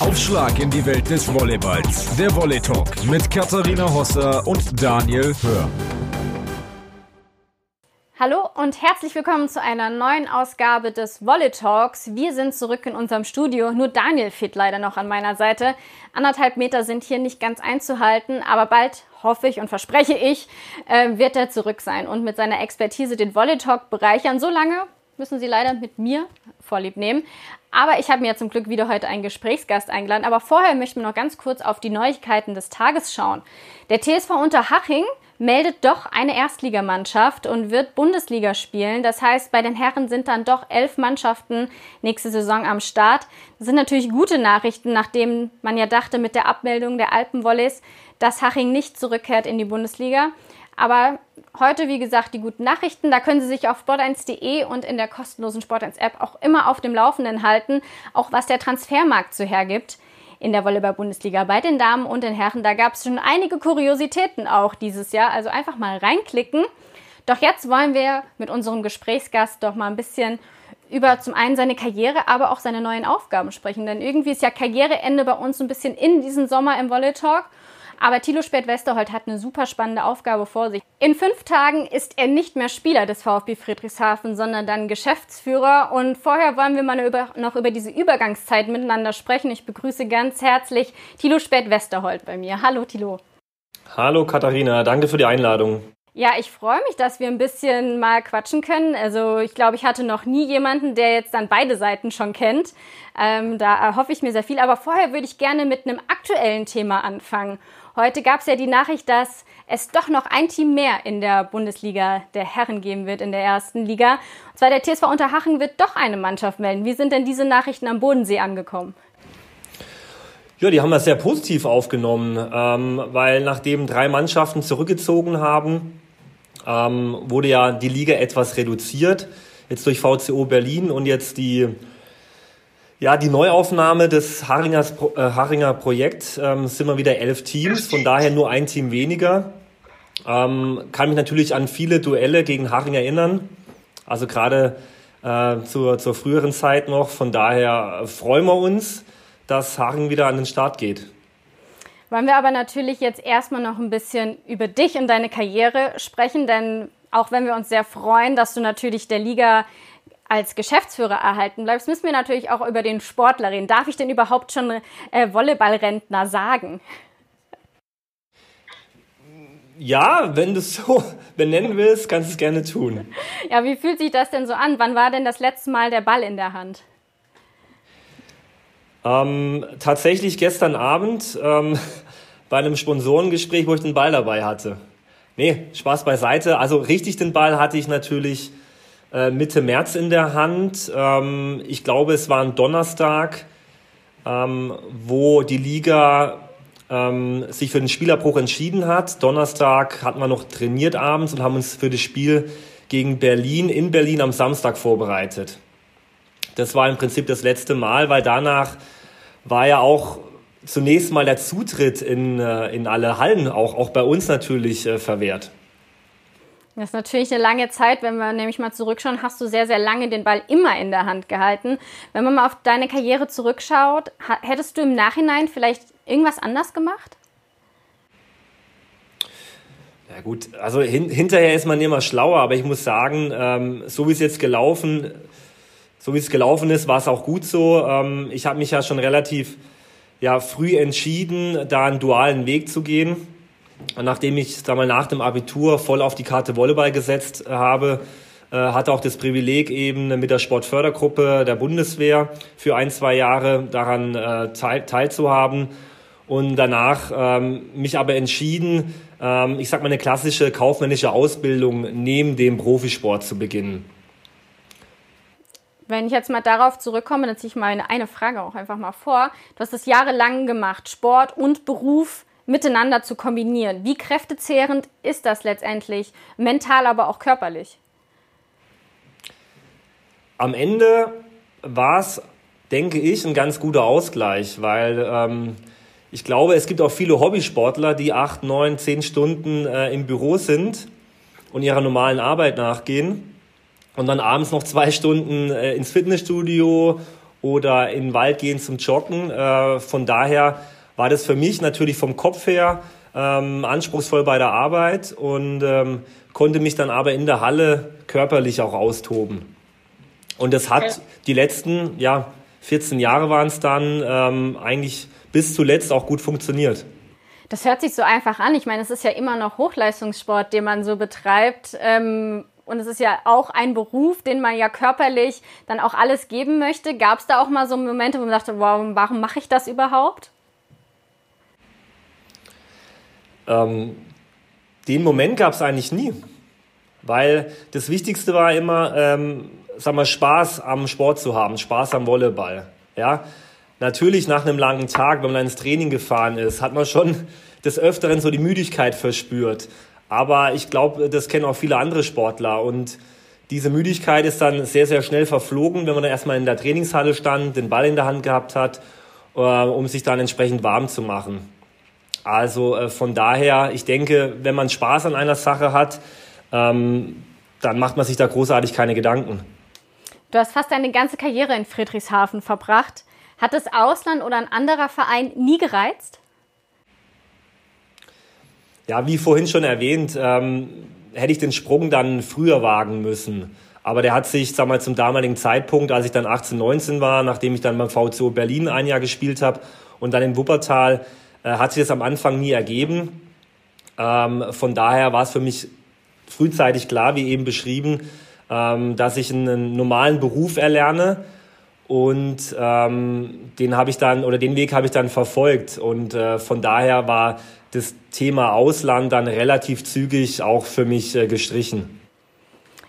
Aufschlag in die Welt des Volleyballs. Der Volley Talk mit Katharina Hosser und Daniel Hör. Hallo und herzlich willkommen zu einer neuen Ausgabe des Volley Talks. Wir sind zurück in unserem Studio. Nur Daniel fehlt leider noch an meiner Seite. Anderthalb Meter sind hier nicht ganz einzuhalten, aber bald hoffe ich und verspreche ich, äh, wird er zurück sein und mit seiner Expertise den Volley Talk bereichern. Solange müssen Sie leider mit mir vorlieb nehmen. Aber ich habe mir zum Glück wieder heute einen Gesprächsgast eingeladen. Aber vorher möchten wir noch ganz kurz auf die Neuigkeiten des Tages schauen. Der TSV Unterhaching meldet doch eine Erstligamannschaft und wird Bundesliga spielen. Das heißt, bei den Herren sind dann doch elf Mannschaften nächste Saison am Start. Das sind natürlich gute Nachrichten, nachdem man ja dachte mit der Abmeldung der Alpenvolleys, dass Haching nicht zurückkehrt in die Bundesliga. Aber heute, wie gesagt, die guten Nachrichten. Da können Sie sich auf sport1.de und in der kostenlosen Sport1-App auch immer auf dem Laufenden halten, auch was der Transfermarkt so hergibt in der Volleyball-Bundesliga bei den Damen und den Herren. Da gab es schon einige Kuriositäten auch dieses Jahr. Also einfach mal reinklicken. Doch jetzt wollen wir mit unserem Gesprächsgast doch mal ein bisschen über zum einen seine Karriere, aber auch seine neuen Aufgaben sprechen. Denn irgendwie ist ja Karriereende bei uns ein bisschen in diesem Sommer im Volley Talk. Aber Thilo Spät-Westerholt hat eine super spannende Aufgabe vor sich. In fünf Tagen ist er nicht mehr Spieler des VfB Friedrichshafen, sondern dann Geschäftsführer. Und vorher wollen wir mal über, noch über diese Übergangszeit miteinander sprechen. Ich begrüße ganz herzlich Thilo Spät-Westerholt bei mir. Hallo Thilo. Hallo Katharina, danke für die Einladung. Ja, ich freue mich, dass wir ein bisschen mal quatschen können. Also ich glaube, ich hatte noch nie jemanden, der jetzt dann beide Seiten schon kennt. Ähm, da erhoffe ich mir sehr viel. Aber vorher würde ich gerne mit einem aktuellen Thema anfangen. Heute gab es ja die Nachricht, dass es doch noch ein Team mehr in der Bundesliga der Herren geben wird, in der ersten Liga. Und zwar der TSV Unterhachen wird doch eine Mannschaft melden. Wie sind denn diese Nachrichten am Bodensee angekommen? Ja, die haben das sehr positiv aufgenommen, ähm, weil nachdem drei Mannschaften zurückgezogen haben, ähm, wurde ja die Liga etwas reduziert. Jetzt durch VCO Berlin und jetzt die ja, die Neuaufnahme des Haringers, äh, Haringer Projekt ähm, sind wir wieder elf Teams, von daher nur ein Team weniger. Ähm, kann mich natürlich an viele Duelle gegen Haring erinnern, also gerade äh, zur, zur früheren Zeit noch. Von daher freuen wir uns, dass Haring wieder an den Start geht. Wollen wir aber natürlich jetzt erstmal noch ein bisschen über dich und deine Karriere sprechen, denn auch wenn wir uns sehr freuen, dass du natürlich der Liga als Geschäftsführer erhalten bleibst, müssen wir natürlich auch über den Sportler reden. Darf ich denn überhaupt schon äh, Volleyballrentner sagen? Ja, wenn du es so benennen willst, kannst du es gerne tun. Ja, wie fühlt sich das denn so an? Wann war denn das letzte Mal der Ball in der Hand? Ähm, tatsächlich gestern Abend ähm, bei einem Sponsorengespräch, wo ich den Ball dabei hatte. Nee, Spaß beiseite. Also richtig den Ball hatte ich natürlich äh, Mitte März in der Hand. Ähm, ich glaube, es war ein Donnerstag, ähm, wo die Liga ähm, sich für den Spielerbruch entschieden hat. Donnerstag hatten wir noch trainiert abends und haben uns für das Spiel gegen Berlin in Berlin am Samstag vorbereitet. Das war im Prinzip das letzte Mal, weil danach war ja auch zunächst mal der Zutritt in, äh, in alle Hallen, auch, auch bei uns natürlich, äh, verwehrt. Das ist natürlich eine lange Zeit. Wenn wir nämlich mal zurückschauen, hast du sehr, sehr lange den Ball immer in der Hand gehalten. Wenn man mal auf deine Karriere zurückschaut, hättest du im Nachhinein vielleicht irgendwas anders gemacht? Ja gut, also hin, hinterher ist man immer schlauer, aber ich muss sagen, ähm, so wie es jetzt gelaufen, so wie es gelaufen ist, war es auch gut so. Ähm, ich habe mich ja schon relativ ja, früh entschieden, da einen dualen Weg zu gehen nachdem ich da mal nach dem Abitur voll auf die Karte Volleyball gesetzt äh, habe, äh, hatte auch das Privileg eben mit der Sportfördergruppe der Bundeswehr für ein, zwei Jahre daran äh, teil, teilzuhaben und danach ähm, mich aber entschieden, ähm, ich sag mal eine klassische kaufmännische Ausbildung neben dem Profisport zu beginnen. Wenn ich jetzt mal darauf zurückkomme, dann ziehe ich mal eine Frage auch einfach mal vor. Du hast das jahrelang gemacht, Sport und Beruf miteinander zu kombinieren. Wie kräftezehrend ist das letztendlich, mental, aber auch körperlich? Am Ende war es, denke ich, ein ganz guter Ausgleich, weil ähm, ich glaube, es gibt auch viele Hobbysportler, die acht, neun, zehn Stunden äh, im Büro sind und ihrer normalen Arbeit nachgehen und dann abends noch zwei Stunden äh, ins Fitnessstudio oder in den Wald gehen zum Joggen. Äh, von daher war das für mich natürlich vom Kopf her ähm, anspruchsvoll bei der Arbeit und ähm, konnte mich dann aber in der Halle körperlich auch austoben. Und das hat die letzten, ja, 14 Jahre waren es dann, ähm, eigentlich bis zuletzt auch gut funktioniert. Das hört sich so einfach an. Ich meine, es ist ja immer noch Hochleistungssport, den man so betreibt. Ähm, und es ist ja auch ein Beruf, den man ja körperlich dann auch alles geben möchte. Gab es da auch mal so Momente, wo man dachte, wow, warum mache ich das überhaupt? Ähm, den Moment gab es eigentlich nie, weil das Wichtigste war immer, ähm, sag mal, Spaß am Sport zu haben, Spaß am Volleyball. Ja, natürlich nach einem langen Tag, wenn man ins Training gefahren ist, hat man schon des Öfteren so die Müdigkeit verspürt. Aber ich glaube, das kennen auch viele andere Sportler und diese Müdigkeit ist dann sehr, sehr schnell verflogen, wenn man dann erstmal in der Trainingshalle stand, den Ball in der Hand gehabt hat, äh, um sich dann entsprechend warm zu machen. Also äh, von daher, ich denke, wenn man Spaß an einer Sache hat, ähm, dann macht man sich da großartig keine Gedanken. Du hast fast deine ganze Karriere in Friedrichshafen verbracht. Hat das Ausland oder ein anderer Verein nie gereizt? Ja, wie vorhin schon erwähnt, ähm, hätte ich den Sprung dann früher wagen müssen. Aber der hat sich, sag mal, zum damaligen Zeitpunkt, als ich dann 18, 19 war, nachdem ich dann beim VCO Berlin ein Jahr gespielt habe und dann in Wuppertal, hat sich das am Anfang nie ergeben. Ähm, von daher war es für mich frühzeitig klar, wie eben beschrieben, ähm, dass ich einen normalen Beruf erlerne und ähm, den habe ich dann oder den Weg habe ich dann verfolgt und äh, von daher war das Thema Ausland dann relativ zügig auch für mich äh, gestrichen.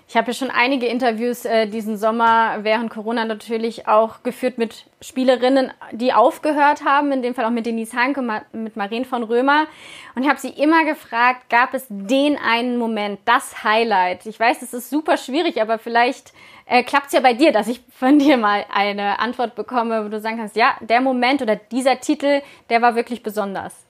Ich habe ja schon einige Interviews äh, diesen Sommer während Corona natürlich auch geführt mit Spielerinnen, die aufgehört haben, in dem Fall auch mit Denise Hanke, mit Marien von Römer. Und ich habe sie immer gefragt, gab es den einen Moment, das Highlight? Ich weiß, es ist super schwierig, aber vielleicht äh, klappt es ja bei dir, dass ich von dir mal eine Antwort bekomme, wo du sagen kannst, ja, der Moment oder dieser Titel, der war wirklich besonders.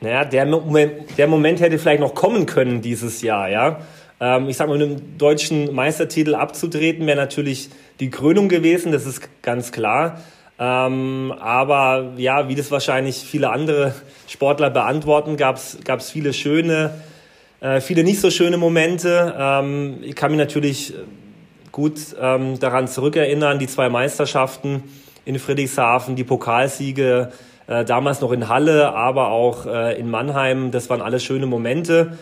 Naja, der Moment, der Moment hätte vielleicht noch kommen können dieses Jahr, ja. Ähm, ich sag mal, mit einem deutschen Meistertitel abzutreten, wäre natürlich die Krönung gewesen, das ist ganz klar. Ähm, aber ja, wie das wahrscheinlich viele andere Sportler beantworten, gab es viele schöne, äh, viele nicht so schöne Momente. Ähm, ich kann mich natürlich gut ähm, daran zurückerinnern, die zwei Meisterschaften in Friedrichshafen, die Pokalsiege, äh, damals noch in Halle, aber auch äh, in Mannheim. Das waren alles schöne Momente,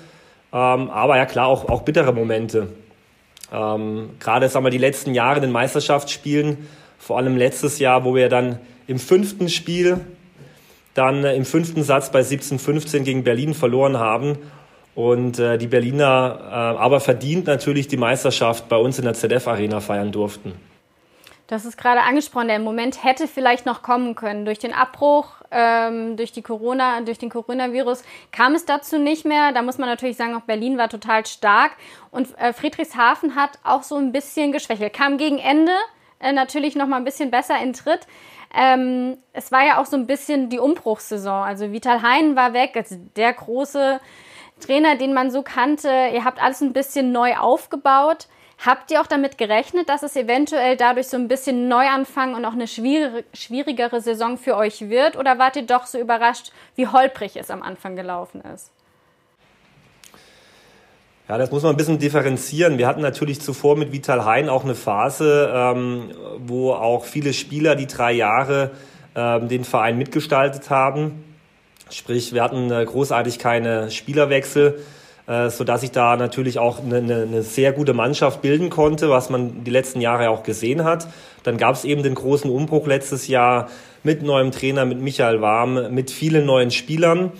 ähm, aber ja klar auch, auch bittere Momente. Ähm, Gerade sagen wir, die letzten Jahre in den Meisterschaftsspielen, vor allem letztes Jahr, wo wir dann im fünften Spiel, dann äh, im fünften Satz bei 17-15 gegen Berlin verloren haben und äh, die Berliner äh, aber verdient natürlich die Meisterschaft bei uns in der ZF-Arena feiern durften. Das ist gerade angesprochen. Der Moment hätte vielleicht noch kommen können. Durch den Abbruch, ähm, durch die Corona, durch den Coronavirus kam es dazu nicht mehr. Da muss man natürlich sagen, auch Berlin war total stark und äh, Friedrichshafen hat auch so ein bisschen geschwächelt. Kam gegen Ende äh, natürlich noch mal ein bisschen besser in Tritt. Ähm, es war ja auch so ein bisschen die Umbruchssaison. Also Vital Hein war weg, also der große Trainer, den man so kannte. Ihr habt alles ein bisschen neu aufgebaut. Habt ihr auch damit gerechnet, dass es eventuell dadurch so ein bisschen Neuanfang und auch eine schwierigere Saison für euch wird? Oder wart ihr doch so überrascht, wie holprig es am Anfang gelaufen ist? Ja, das muss man ein bisschen differenzieren. Wir hatten natürlich zuvor mit Vital Hein auch eine Phase, ähm, wo auch viele Spieler die drei Jahre ähm, den Verein mitgestaltet haben. Sprich, wir hatten äh, großartig keine Spielerwechsel. Äh, so dass ich da natürlich auch eine, eine, sehr gute Mannschaft bilden konnte, was man die letzten Jahre auch gesehen hat. Dann gab es eben den großen Umbruch letztes Jahr mit neuem Trainer, mit Michael Warm, mit vielen neuen Spielern,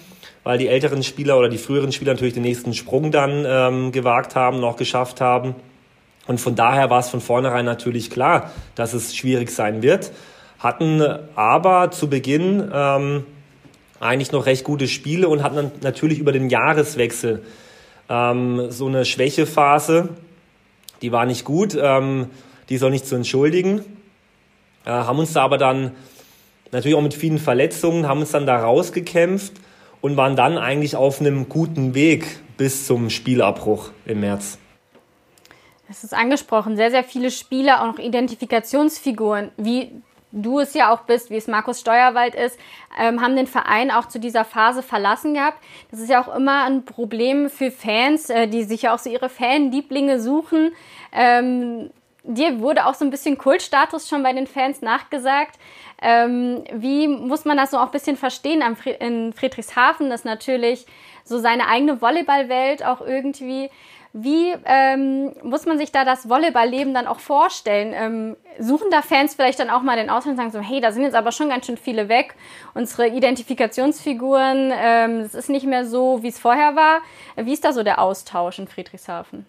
weil die älteren Spieler oder die früheren Spieler natürlich den nächsten Sprung dann ähm, gewagt haben, noch geschafft haben. Und von daher war es von vornherein natürlich klar, dass es schwierig sein wird. Hatten aber zu Beginn ähm, eigentlich noch recht gute Spiele und hatten dann natürlich über den Jahreswechsel ähm, so eine Schwächephase, die war nicht gut, ähm, die soll nicht zu entschuldigen. Äh, haben uns da aber dann natürlich auch mit vielen Verletzungen, haben uns dann da rausgekämpft und waren dann eigentlich auf einem guten Weg bis zum Spielabbruch im März. Das ist angesprochen. Sehr, sehr viele Spieler, auch noch Identifikationsfiguren, wie du es ja auch bist, wie es Markus Steuerwald ist, ähm, haben den Verein auch zu dieser Phase verlassen gehabt. Das ist ja auch immer ein Problem für Fans, äh, die sich ja auch so ihre Fanlieblinge suchen. Ähm, dir wurde auch so ein bisschen Kultstatus schon bei den Fans nachgesagt. Ähm, wie muss man das so auch ein bisschen verstehen am in Friedrichshafen, dass natürlich so seine eigene Volleyballwelt auch irgendwie wie ähm, muss man sich da das Volleyballleben dann auch vorstellen? Ähm, suchen da Fans vielleicht dann auch mal den Ausland und sagen so, hey, da sind jetzt aber schon ganz schön viele weg. Unsere Identifikationsfiguren, ähm, es ist nicht mehr so, wie es vorher war. Wie ist da so der Austausch in Friedrichshafen?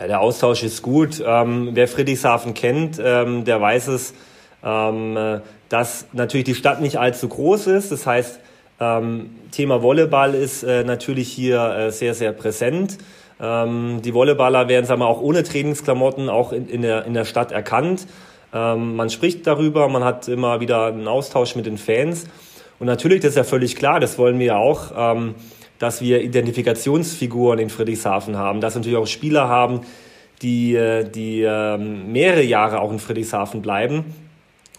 Ja, der Austausch ist gut. Ähm, wer Friedrichshafen kennt, ähm, der weiß es, ähm, dass natürlich die Stadt nicht allzu groß ist. Das heißt, ähm, Thema Volleyball ist äh, natürlich hier äh, sehr, sehr präsent. Ähm, die Volleyballer werden, sagen wir, auch ohne Trainingsklamotten auch in, in, der, in der Stadt erkannt. Ähm, man spricht darüber, man hat immer wieder einen Austausch mit den Fans. Und natürlich, das ist ja völlig klar, das wollen wir ja auch, ähm, dass wir Identifikationsfiguren in Friedrichshafen haben, dass wir natürlich auch Spieler haben, die, äh, die ähm, mehrere Jahre auch in Friedrichshafen bleiben.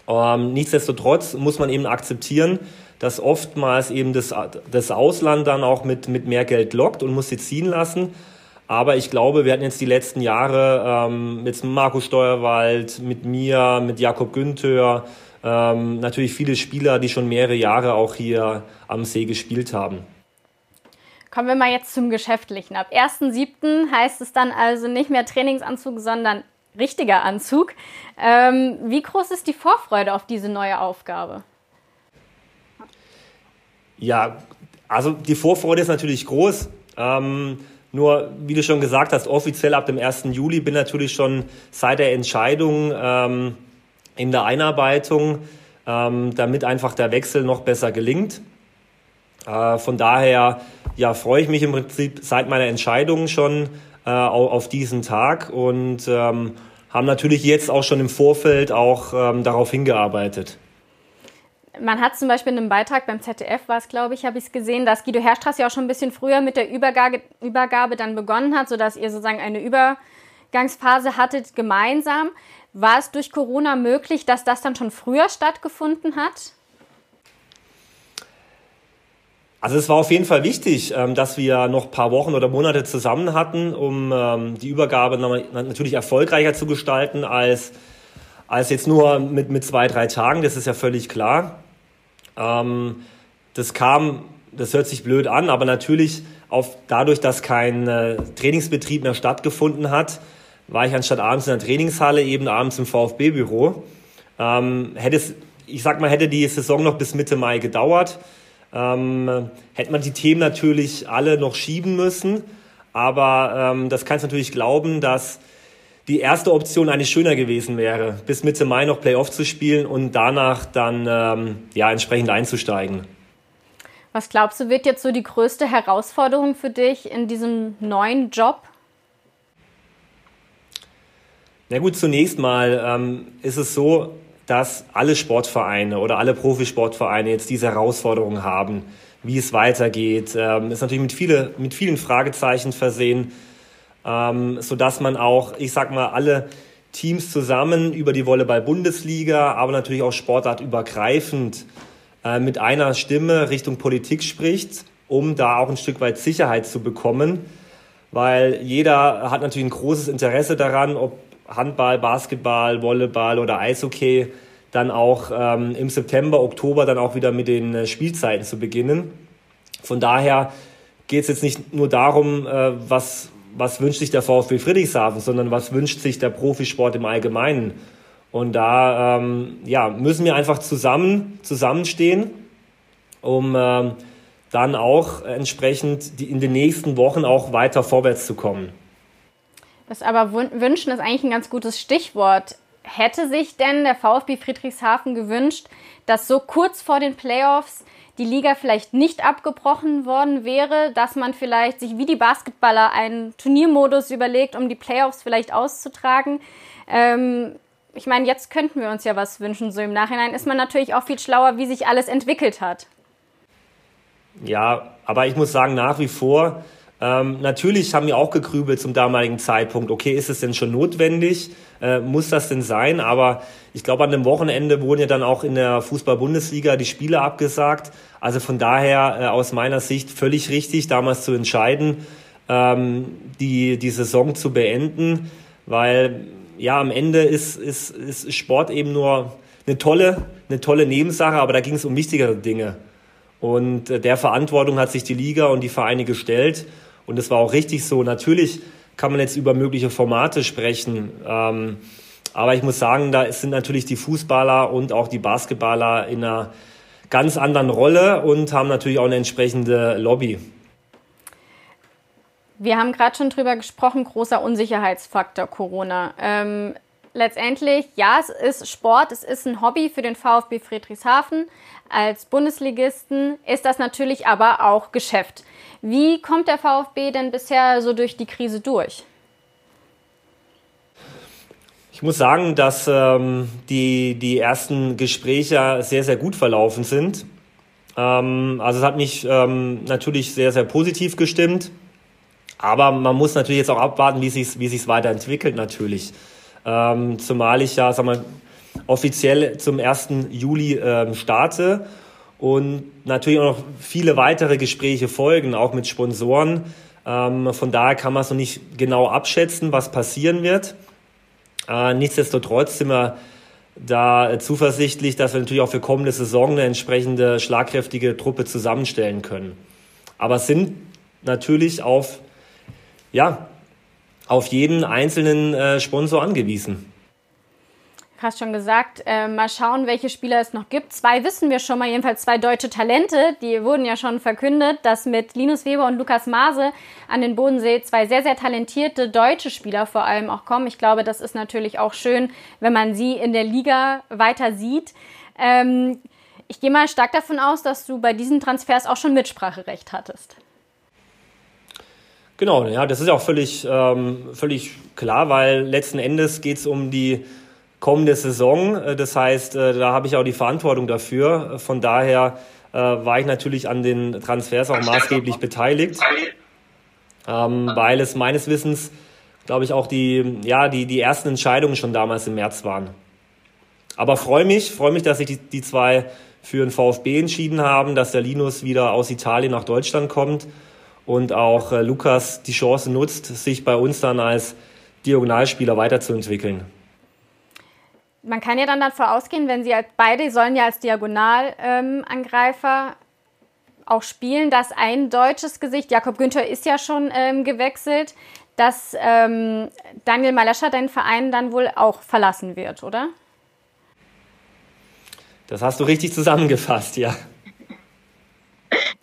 Ähm, nichtsdestotrotz muss man eben akzeptieren, dass oftmals eben das, das Ausland dann auch mit, mit mehr Geld lockt und muss sie ziehen lassen. Aber ich glaube, wir hatten jetzt die letzten Jahre ähm, mit Marco Steuerwald, mit mir, mit Jakob Günther, ähm, natürlich viele Spieler, die schon mehrere Jahre auch hier am See gespielt haben. Kommen wir mal jetzt zum Geschäftlichen. Ab 1.7. heißt es dann also nicht mehr Trainingsanzug, sondern richtiger Anzug. Ähm, wie groß ist die Vorfreude auf diese neue Aufgabe? Ja, also die Vorfreude ist natürlich groß. Ähm, nur, wie du schon gesagt hast, offiziell ab dem 1. Juli bin natürlich schon seit der Entscheidung ähm, in der Einarbeitung, ähm, damit einfach der Wechsel noch besser gelingt. Äh, von daher ja, freue ich mich im Prinzip seit meiner Entscheidung schon äh, auf diesen Tag und ähm, haben natürlich jetzt auch schon im Vorfeld auch ähm, darauf hingearbeitet. Man hat zum Beispiel in einem Beitrag beim ZDF, war es glaube ich, habe ich es gesehen, dass Guido Herrstraß ja auch schon ein bisschen früher mit der Übergabe, Übergabe dann begonnen hat, sodass ihr sozusagen eine Übergangsphase hattet gemeinsam. War es durch Corona möglich, dass das dann schon früher stattgefunden hat? Also es war auf jeden Fall wichtig, ähm, dass wir noch ein paar Wochen oder Monate zusammen hatten, um ähm, die Übergabe natürlich erfolgreicher zu gestalten als, als jetzt nur mit, mit zwei, drei Tagen. Das ist ja völlig klar. Ähm, das kam, das hört sich blöd an, aber natürlich auf, dadurch, dass kein äh, Trainingsbetrieb mehr stattgefunden hat, war ich anstatt abends in der Trainingshalle eben abends im VfB-Büro. Ähm, hätte es, ich sag mal, hätte die Saison noch bis Mitte Mai gedauert, ähm, hätte man die Themen natürlich alle noch schieben müssen. Aber ähm, das kannst du natürlich glauben, dass die erste Option eigentlich schöner gewesen wäre, bis Mitte Mai noch Playoff zu spielen und danach dann ähm, ja, entsprechend einzusteigen. Was glaubst du, wird jetzt so die größte Herausforderung für dich in diesem neuen Job? Na gut, zunächst mal ähm, ist es so, dass alle Sportvereine oder alle Profisportvereine jetzt diese Herausforderung haben, wie es weitergeht. Ähm, ist natürlich mit, viele, mit vielen Fragezeichen versehen ähm, sodass man auch, ich sag mal, alle Teams zusammen über die Volleyball-Bundesliga, aber natürlich auch sportartübergreifend äh, mit einer Stimme Richtung Politik spricht, um da auch ein Stück weit Sicherheit zu bekommen, weil jeder hat natürlich ein großes Interesse daran, ob Handball, Basketball, Volleyball oder Eishockey dann auch ähm, im September, Oktober dann auch wieder mit den äh, Spielzeiten zu beginnen. Von daher geht es jetzt nicht nur darum, äh, was, was wünscht sich der VfB Friedrichshafen, sondern was wünscht sich der Profisport im Allgemeinen. Und da ähm, ja, müssen wir einfach zusammen zusammenstehen, um ähm, dann auch entsprechend die, in den nächsten Wochen auch weiter vorwärts zu kommen. Das aber wünschen ist eigentlich ein ganz gutes Stichwort. Hätte sich denn der VfB Friedrichshafen gewünscht, dass so kurz vor den Playoffs die Liga vielleicht nicht abgebrochen worden wäre, dass man vielleicht sich wie die Basketballer einen Turniermodus überlegt, um die Playoffs vielleicht auszutragen. Ähm, ich meine, jetzt könnten wir uns ja was wünschen. So im Nachhinein ist man natürlich auch viel schlauer, wie sich alles entwickelt hat. Ja, aber ich muss sagen, nach wie vor Ähm, natürlich haben wir auch gegrübelt zum damaligen Zeitpunkt, okay, ist es denn schon notwendig? Äh, muss das denn sein? Aber ich glaube, an dem Wochenende wurden ja dann auch in der Fußball-Bundesliga die Spiele abgesagt. Also von daher äh, aus meiner Sicht völlig richtig, damals zu entscheiden, ähm, die, die Saison zu beenden, weil ja, am Ende ist, ist, ist Sport eben nur eine tolle, eine tolle Nebensache, aber da ging es um wichtigere Dinge. Und äh, der Verantwortung hat sich die Liga und die Vereine gestellt. Und es war auch richtig so. Natürlich kann man jetzt über mögliche Formate sprechen. Ähm, aber ich muss sagen, da sind natürlich die Fußballer und auch die Basketballer in einer ganz anderen Rolle und haben natürlich auch eine entsprechende Lobby. Wir haben gerade schon drüber gesprochen, großer Unsicherheitsfaktor Corona. Ähm, letztendlich, ja, es ist Sport, es ist ein Hobby für den VfB Friedrichshafen. Als Bundesligisten ist das natürlich aber auch Geschäft. Wie kommt der VfB denn bisher so durch die Krise durch? Ich muss sagen, dass ähm, die, die ersten Gespräche sehr, sehr gut verlaufen sind. Ähm, also es hat mich ähm, natürlich sehr, sehr positiv gestimmt. Aber man muss natürlich jetzt auch abwarten, wie sich wie weiterentwickelt natürlich. Ähm, zumal ich ja, sag mal, offiziell zum 1. Juli ähm, starte und natürlich auch noch viele weitere Gespräche folgen, auch mit Sponsoren. Ähm, von daher kann man es noch nicht genau abschätzen, was passieren wird. Äh, nichtsdestotrotz sind wir da zuversichtlich, dass wir natürlich auch für kommende Saison eine entsprechende schlagkräftige Truppe zusammenstellen können. Aber sind natürlich auf ja, auf jeden einzelnen äh, Sponsor angewiesen. Du hast schon gesagt, äh, mal schauen, welche Spieler es noch gibt. Zwei wissen wir schon mal, jedenfalls zwei deutsche Talente. Die wurden ja schon verkündet, dass mit Linus Weber und Lukas Maase an den Bodensee zwei sehr, sehr talentierte deutsche Spieler vor allem auch kommen. Ich glaube, das ist natürlich auch schön, wenn man sie in der Liga weiter sieht. Ähm, ich gehe mal stark davon aus, dass du bei diesen Transfers auch schon Mitspracherecht hattest. Genau, ja, das ist auch völlig, ähm, völlig klar, weil letzten Endes geht es um die kommende Saison. Äh, das heißt, äh, da habe ich auch die Verantwortung dafür. Von daher äh, war ich natürlich an den Transfers auch maßgeblich beteiligt, ähm, weil es meines Wissens, glaube ich, auch die, ja, die, die ersten Entscheidungen schon damals im März waren. Aber freue mich, freue mich, dass sich die, die zwei für den VfB entschieden haben, dass der Linus wieder aus Italien nach Deutschland kommt und auch äh, Lukas die Chance nutzt, sich bei uns dann als Diagonalspieler weiterzuentwickeln. Man kann ja dann davon ausgehen, wenn sie als beide sollen ja als Diagonalangreifer ähm, auch spielen, dass ein deutsches Gesicht, Jakob Günther ist ja schon ähm, gewechselt, dass ähm, Daniel Malescher deinen Verein dann wohl auch verlassen wird, oder? Das hast du richtig zusammengefasst, ja.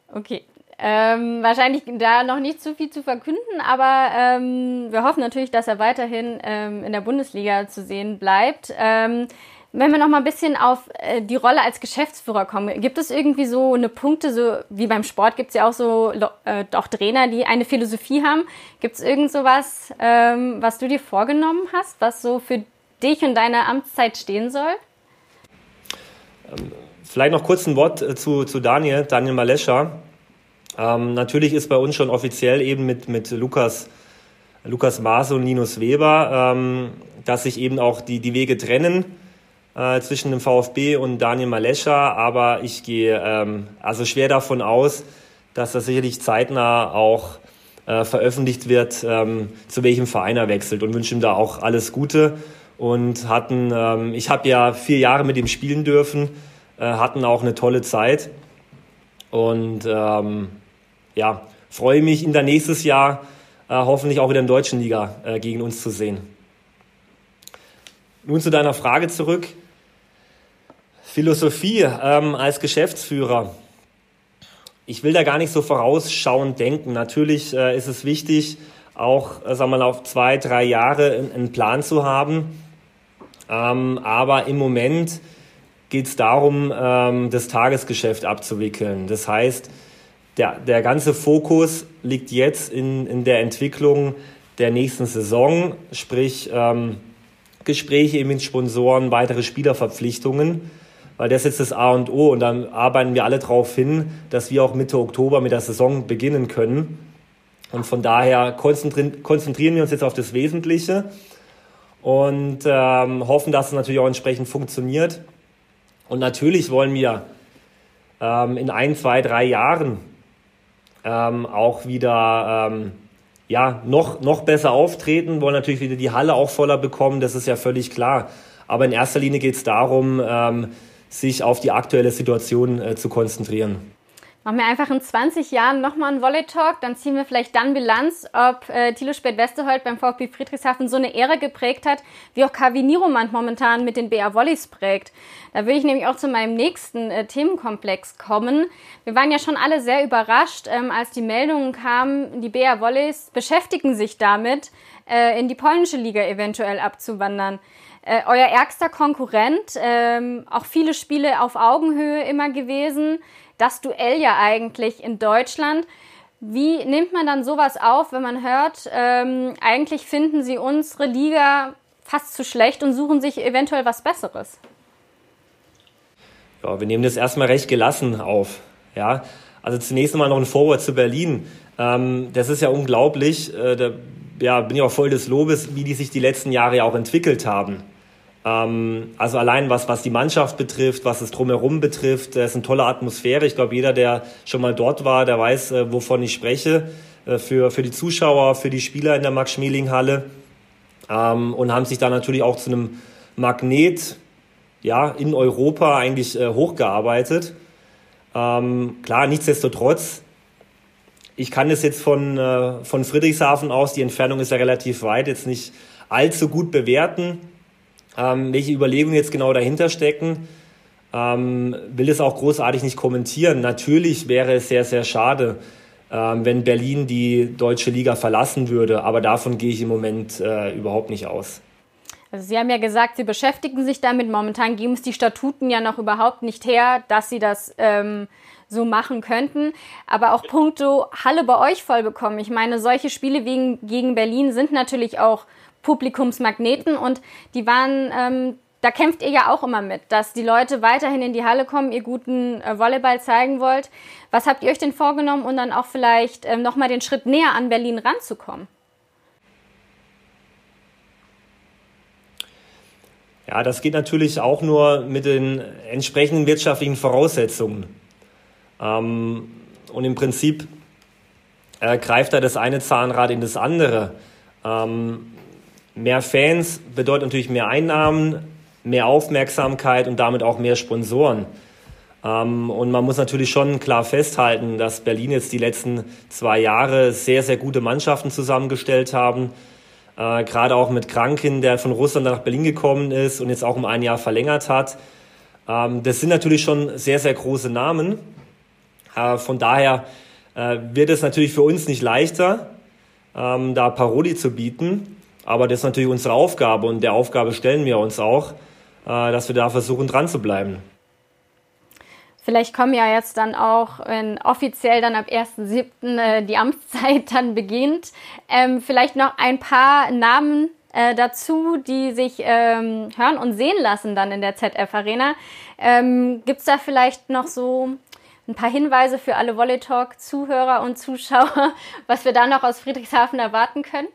Okay. Ähm, wahrscheinlich da noch nicht zu viel zu verkünden, aber ähm, wir hoffen natürlich, dass er weiterhin ähm, in der Bundesliga zu sehen bleibt. Ähm, wenn wir noch mal ein bisschen auf äh, die Rolle als Geschäftsführer kommen, gibt es irgendwie so eine Punkte, so wie beim Sport gibt es ja auch so äh, auch Trainer, die eine Philosophie haben. Gibt es irgend sowas, ähm, was du dir vorgenommen hast, was so für dich und deine Amtszeit stehen soll? Ähm, vielleicht noch kurz ein Wort äh, zu, zu Daniel, Daniel Malescha. Ähm, natürlich ist bei uns schon offiziell eben mit, mit Lukas, Lukas Maase und Linus Weber, ähm, dass sich eben auch die, die Wege trennen äh, zwischen dem VfB und Daniel Malescha. Aber ich gehe ähm, also schwer davon aus, dass das sicherlich zeitnah auch äh, veröffentlicht wird, ähm, zu welchem Verein er wechselt und wünsche ihm da auch alles Gute. Und hatten, ähm, ich habe ja vier Jahre mit ihm spielen dürfen, äh, hatten auch eine tolle Zeit. Und ähm, ja, freue mich, ihn dann nächstes Jahr äh, hoffentlich auch wieder in der deutschen Liga äh, gegen uns zu sehen. Nun zu deiner Frage zurück. Philosophie ähm, als Geschäftsführer. Ich will da gar nicht so vorausschauend denken. Natürlich äh, ist es wichtig, auch äh, sagen wir mal, auf zwei, drei Jahre einen Plan zu haben. Ähm, aber im Moment geht es darum, ähm, das Tagesgeschäft abzuwickeln. Das heißt, der, der ganze Fokus liegt jetzt in, in der Entwicklung der nächsten Saison, sprich ähm, Gespräche mit Sponsoren, weitere Spielerverpflichtungen, weil das ist das A und O und dann arbeiten wir alle darauf hin, dass wir auch Mitte Oktober mit der Saison beginnen können. Und von daher konzentrieren wir uns jetzt auf das Wesentliche und ähm, hoffen, dass es natürlich auch entsprechend funktioniert. Und natürlich wollen wir ähm, in ein, zwei, drei Jahren ähm, auch wieder ähm, ja, noch, noch besser auftreten, wollen natürlich wieder die Halle auch voller bekommen, das ist ja völlig klar. Aber in erster Linie geht es darum, ähm, sich auf die aktuelle Situation äh, zu konzentrieren. Machen wir einfach in 20 Jahren nochmal einen Volley Talk, dann ziehen wir vielleicht dann Bilanz, ob äh, Thilo Spät-Westerholt beim VfB Friedrichshafen so eine Ära geprägt hat, wie auch Kavi Niromand momentan mit den BA Volleys prägt. Da will ich nämlich auch zu meinem nächsten äh, Themenkomplex kommen. Wir waren ja schon alle sehr überrascht, ähm, als die Meldungen kamen, die BA Volleys beschäftigen sich damit, äh, in die polnische Liga eventuell abzuwandern. Äh, euer ärgster Konkurrent, ähm, auch viele Spiele auf Augenhöhe immer gewesen das Duell ja eigentlich in Deutschland. Wie nimmt man dann sowas auf, wenn man hört, ähm, eigentlich finden sie unsere Liga fast zu schlecht und suchen sich eventuell was Besseres? Ja, wir nehmen das erstmal recht gelassen auf. Ja, also zunächst einmal noch ein Vorwort zu Berlin. Ähm, das ist ja unglaublich. Äh, da ja, bin ich auch voll des Lobes, wie die sich die letzten Jahre ja auch entwickelt haben. Ähm, also allein was, was die Mannschaft betrifft, was es drumherum betrifft, das ist eine tolle Atmosphäre. Ich glaube, jeder, der schon mal dort war, der weiß, äh, wovon ich spreche. Äh, für, für die Zuschauer, für die Spieler in der Max-Schmeling-Halle. Ähm, und haben sich da natürlich auch zu einem Magnet ja, in Europa eigentlich äh, hochgearbeitet. Ähm, klar, nichtsdestotrotz, ich kann es jetzt von, äh, von Friedrichshafen aus, die Entfernung ist ja relativ weit, jetzt nicht allzu gut bewerten ähm, welche Überlegungen jetzt genau dahinter stecken. Ähm, will es auch großartig nicht kommentieren. Natürlich wäre es sehr, sehr schade, ähm, wenn Berlin die deutsche Liga verlassen würde, aber davon gehe ich im Moment äh, überhaupt nicht aus. Also Sie haben ja gesagt, Sie beschäftigen sich damit. Momentan geben es die Statuten ja noch überhaupt nicht her, dass Sie das ähm, so machen könnten. Aber auch puncto Halle bei euch voll bekommen. Ich meine, solche Spiele wegen, gegen Berlin sind natürlich auch Publikumsmagneten und die waren, ähm, da kämpft ihr ja auch immer mit, dass die Leute weiterhin in die Halle kommen, ihr guten äh, Volleyball zeigen wollt. Was habt ihr euch denn vorgenommen, um dann auch vielleicht ähm, nochmal den Schritt näher an Berlin ranzukommen? Ja, das geht natürlich auch nur mit den entsprechenden wirtschaftlichen Voraussetzungen. Ähm, und im Prinzip äh, greift da das eine Zahnrad in das andere. Ähm, Mehr Fans bedeutet natürlich mehr Einnahmen, mehr Aufmerksamkeit und damit auch mehr Sponsoren. Ähm, und man muss natürlich schon klar festhalten, dass Berlin jetzt die letzten zwei Jahre sehr, sehr gute Mannschaften zusammengestellt haben. Äh, gerade auch mit Krankin, der von Russland nach Berlin gekommen ist und jetzt auch um ein Jahr verlängert hat. Ähm, das sind natürlich schon sehr, sehr große Namen. Äh, von daher äh, wird es natürlich für uns nicht leichter, ähm, da Paroli zu bieten. Aber das ist natürlich unsere Aufgabe und der Aufgabe stellen wir uns auch, äh, dass wir da versuchen, dran zu bleiben. Vielleicht kommen ja jetzt dann auch, wenn offiziell dann ab 1.7. Äh, die Amtszeit dann beginnt, ähm, vielleicht noch ein paar Namen äh, dazu, die sich ähm, hören und sehen lassen dann in der ZF Arena. Ähm, Gibt es da vielleicht noch so ein paar Hinweise für alle Volley Talk Zuhörer und Zuschauer, was wir da noch aus Friedrichshafen erwarten können?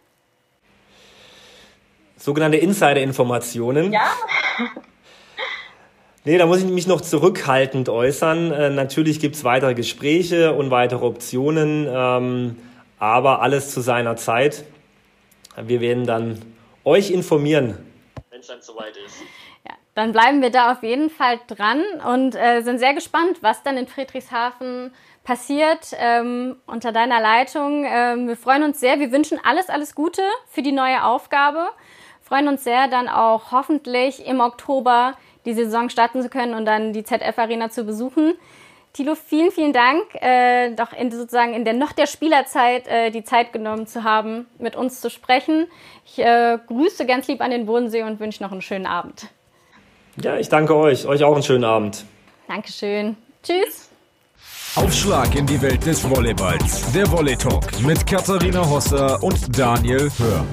Sogenannte Insider-Informationen. Ja. Nee, da muss ich mich noch zurückhaltend äußern. Äh, natürlich gibt's weitere Gespräche und weitere Optionen, ähm, aber alles zu seiner Zeit. Wir werden dann euch informieren. Wenn es dann soweit ist. Ja, dann bleiben wir da auf jeden Fall dran und äh, sind sehr gespannt, was dann in Friedrichshafen passiert ähm, unter deiner Leitung. Ähm, wir freuen uns sehr. Wir wünschen alles, alles Gute für die neue Aufgabe freuen uns sehr, dann auch hoffentlich im Oktober die Saison starten zu können und dann die ZF Arena zu besuchen. Tilo, vielen, vielen Dank, äh, doch in, sozusagen in der noch der Spielerzeit äh, die Zeit genommen zu haben, mit uns zu sprechen. Ich äh, grüße ganz lieb an den Bodensee und wünsche noch einen schönen Abend. Ja, ich danke euch. Euch auch einen schönen Abend. Dankeschön. Tschüss. Aufschlag in die Welt des Volleyballs. Der Volley Talk mit Katharina Hosser und Daniel Hör.